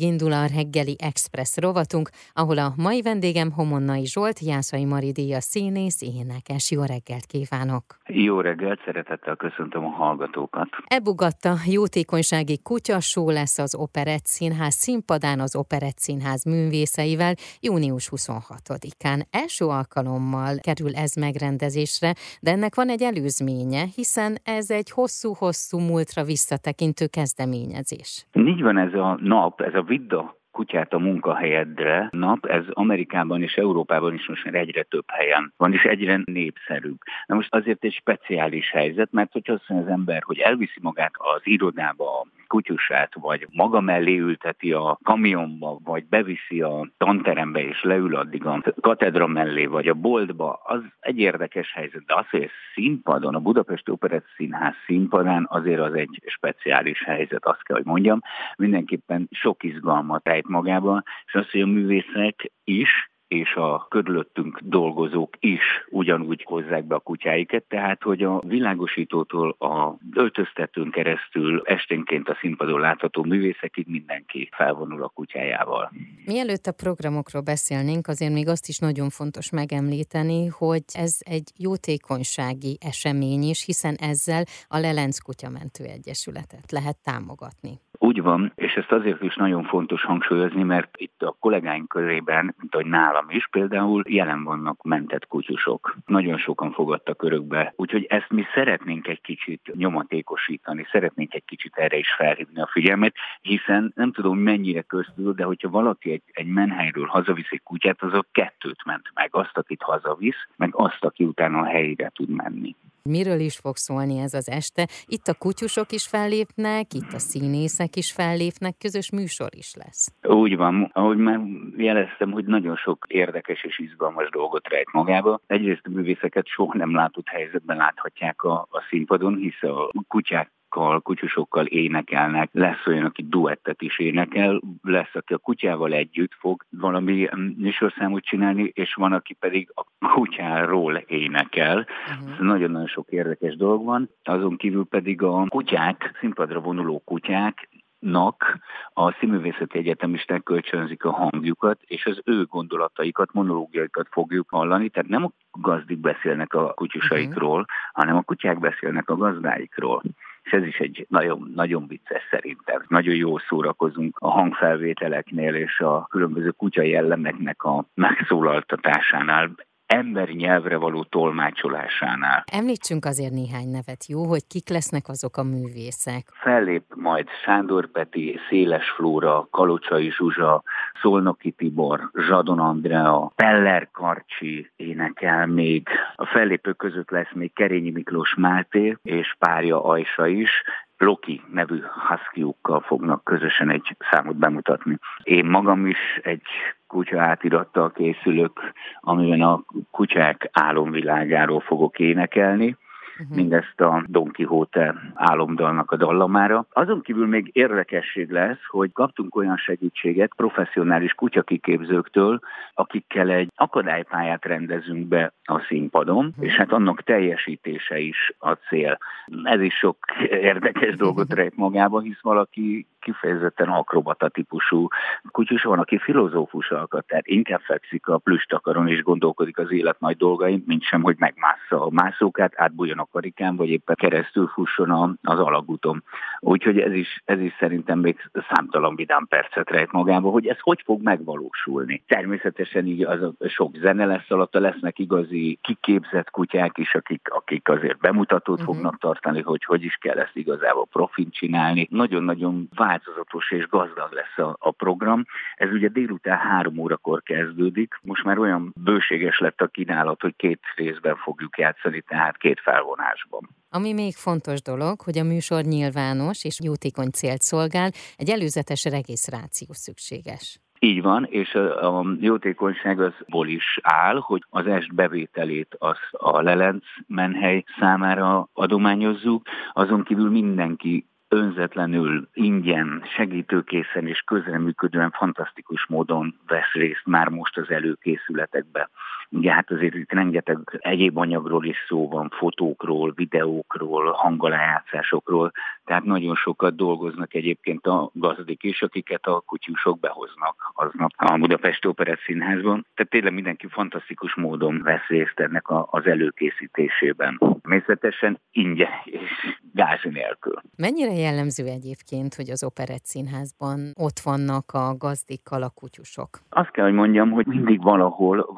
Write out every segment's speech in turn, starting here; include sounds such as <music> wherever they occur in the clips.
Indul a reggeli express rovatunk, ahol a mai vendégem Homonnai Zsolt, Jászai Mari Díja színész, énekes. Jó reggelt kívánok! Jó reggelt, szeretettel köszöntöm a hallgatókat. Ebugatta jótékonysági kutyasó lesz az Operett Színház színpadán az Operett Színház művészeivel június 26-án. Első alkalommal kerül ez megrendezésre, de ennek van egy előzménye, hiszen ez egy hosszú-hosszú múltra visszatekintő kezdeményezés. Így van ez a nap, ez a vidd a kutyát a munkahelyedre nap, ez Amerikában és Európában is most már egyre több helyen van, és egyre népszerűbb. Na most azért egy speciális helyzet, mert hogyha azt mondja az ember, hogy elviszi magát az irodába, kutyusát, vagy maga mellé ülteti a kamionba, vagy beviszi a tanterembe és leül addig a katedra mellé, vagy a boltba, az egy érdekes helyzet. De az, hogy ez színpadon, a Budapesti Operett Színház színpadán azért az egy speciális helyzet, azt kell, hogy mondjam. Mindenképpen sok izgalmat rejt magába, és az, hogy a művészek is és a körülöttünk dolgozók is ugyanúgy hozzák be a kutyáikat, tehát hogy a világosítótól a öltöztetőn keresztül esténként a színpadon látható művészekig mindenki felvonul a kutyájával. Mielőtt a programokról beszélnénk, azért még azt is nagyon fontos megemlíteni, hogy ez egy jótékonysági esemény is, hiszen ezzel a Lelenc Kutyamentő Egyesületet lehet támogatni. Úgy van, és ezt azért is nagyon fontos hangsúlyozni, mert itt a kollégáink körében, mint ahogy nálam is, például jelen vannak mentett kutyusok. Nagyon sokan fogadtak örökbe, úgyhogy ezt mi szeretnénk egy kicsit nyomatékosítani, szeretnénk egy kicsit erre is felhívni a figyelmet, hiszen nem tudom mennyire köztudott, de hogyha valaki egy, egy menhelyről hazavisz egy kutyát, azok kettőt ment meg, azt, akit hazavisz, meg azt, aki utána a helyére tud menni. Miről is fog szólni ez az este? Itt a kutyusok is fellépnek, itt a színészek is fellépnek, közös műsor is lesz. Úgy van, ahogy már jeleztem, hogy nagyon sok érdekes és izgalmas dolgot rejt magába. Egyrészt a művészeket soha nem látott helyzetben láthatják a, a színpadon, hisz a kutyák kutyákkal, kutyusokkal énekelnek, lesz olyan, aki duettet is énekel, lesz, aki a kutyával együtt fog valami műsorszámot csinálni, és van, aki pedig a kutyáról énekel. Uh-huh. Nagyon-nagyon sok érdekes dolog van. Azon kívül pedig a kutyák, színpadra vonuló kutyák nak a Színművészeti Egyetemisták kölcsönzik a hangjukat, és az ő gondolataikat, monológiaikat fogjuk hallani, tehát nem a gazdik beszélnek a kutyusaikról, uh-huh. hanem a kutyák beszélnek a gazdáikról és ez is egy nagyon, nagyon vicces szerintem. Nagyon jól szórakozunk a hangfelvételeknél és a különböző kutya jellemeknek a megszólaltatásánál emberi nyelvre való tolmácsolásánál. Említsünk azért néhány nevet, jó, hogy kik lesznek azok a művészek. Fellép majd Sándor Peti, Széles Flóra, Kalocsai Zsuzsa, Szolnoki Tibor, Zsadon Andrea, Peller Karcsi énekel még. A fellépők között lesz még Kerényi Miklós Máté és párja Ajsa is, Loki nevű huskyukkal fognak közösen egy számot bemutatni. Én magam is egy kutya átirattal készülök, amiben a kutyák álomvilágáról fogok énekelni uh-huh. mindezt a Don Quixote álomdalnak a dallamára. Azon kívül még érdekesség lesz, hogy kaptunk olyan segítséget professzionális kutyakiképzőktől, akikkel egy akadálypályát rendezünk be a színpadon, uh-huh. és hát annak teljesítése is a cél. Ez is sok <laughs> érdekes dolgot rejt magába, hisz valaki kifejezetten akrobata típusú kutyus, van, aki filozófus alkat, tehát inkább fekszik a plüstakaron és gondolkodik az élet nagy dolgain, mint sem, hogy megmássza a mászókát, átbújjon a karikán, vagy éppen keresztül fusson az alagúton. Úgyhogy ez is, ez is szerintem még számtalan vidám percet rejt magába, hogy ez hogy fog megvalósulni. Természetesen így az a sok zene lesz alatta, lesznek igazi kiképzett kutyák is, akik, akik azért bemutatót uh-huh. fognak tartani, hogy hogy is kell ezt igazából profint csinálni. Nagyon-nagyon vár változatos és gazdag lesz a, a program. Ez ugye délután három órakor kezdődik. Most már olyan bőséges lett a kínálat, hogy két részben fogjuk játszani, tehát két felvonásban. Ami még fontos dolog, hogy a műsor nyilvános és jótékony célt szolgál, egy előzetes regisztráció szükséges. Így van, és a, a jótékonyság azból is áll, hogy az est bevételét az a Lelenc menhely számára adományozzuk, azon kívül mindenki önzetlenül, ingyen, segítőkészen és közreműködően fantasztikus módon vesz részt már most az előkészületekbe. Ugye hát azért itt rengeteg egyéb anyagról is szó van, fotókról, videókról, hangolajátszásokról, tehát nagyon sokat dolgoznak egyébként a gazdik is, akiket a kutyusok behoznak aznap a Budapesti Operett Színházban. Tehát tényleg mindenki fantasztikus módon vesz részt ennek az előkészítésében. Mészletesen ingyen és gáz nélkül. Mennyire jellemző egyébként, hogy az Operett Színházban ott vannak a gazdikkal a kutyusok? Azt kell, hogy mondjam, hogy mindig valahol,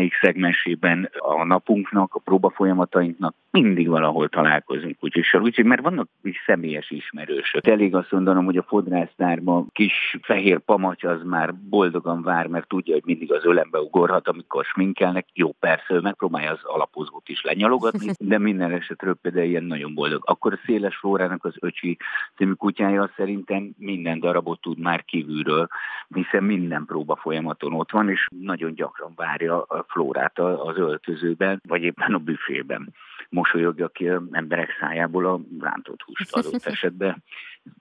valamelyik szegmensében a napunknak, a próbafolyamatainknak mindig valahol találkozunk kutyussal, úgyhogy mert vannak is személyes ismerősök. Elég azt mondanom, hogy a fodrásztárban kis fehér pamaty az már boldogan vár, mert tudja, hogy mindig az ölembe ugorhat, amikor sminkelnek. Jó, persze, ő megpróbálja az alapozót is lenyalogatni, <laughs> de minden esetről például ilyen nagyon boldog. Akkor a széles flórának az öcsi című kutyája szerintem minden darabot tud már kívülről, hiszen minden próba folyamaton ott van, és nagyon gyakran várja a flórát az öltözőben, vagy éppen a büfében mosolyogja ki az emberek szájából a rántott húst <laughs> adott esetben.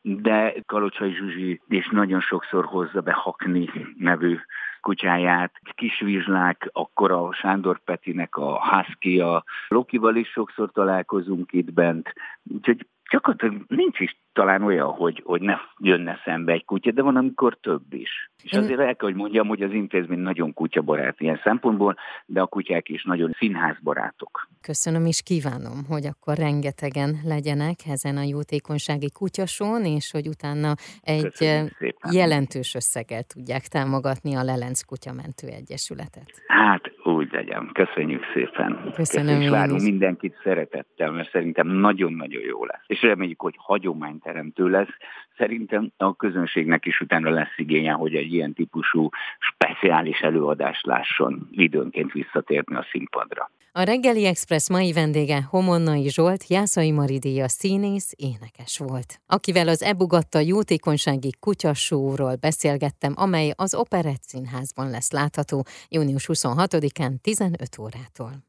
De Kalocsai Zsuzsi és nagyon sokszor hozza be Hakni nevű kutyáját, Kisvizslák, akkor a Sándor Petinek a Husky, a Lokival is sokszor találkozunk itt bent, úgyhogy gyakorlatilag nincs is talán olyan, hogy, hogy ne jönne szembe egy kutya, de van, amikor több is. És azért el kell, hogy mondjam, hogy az intézmény nagyon kutyabarát ilyen szempontból, de a kutyák is nagyon színházbarátok. Köszönöm és kívánom, hogy akkor rengetegen legyenek ezen a jótékonysági kutyasón, és hogy utána egy jelentős összeggel tudják támogatni a Lelenc Kutyamentő Egyesületet. Hát úgy legyen. Köszönjük szépen. Köszönöm és várunk mindenkit szeretettel, mert szerintem nagyon-nagyon jó lesz. És reméljük, hogy hagyományteremtő lesz. Szerintem a közönségnek is utána lesz igénye, hogy egy ilyen típusú speciális előadást lásson időnként visszatérni a színpadra. A Reggeli Express mai vendége Homonnai Zsolt, Jászai Maridia színész, énekes volt, akivel az Ebugatta jótékonysági kutyasóról beszélgettem, amely az Operett Színházban lesz látható június 26-án 15 órától.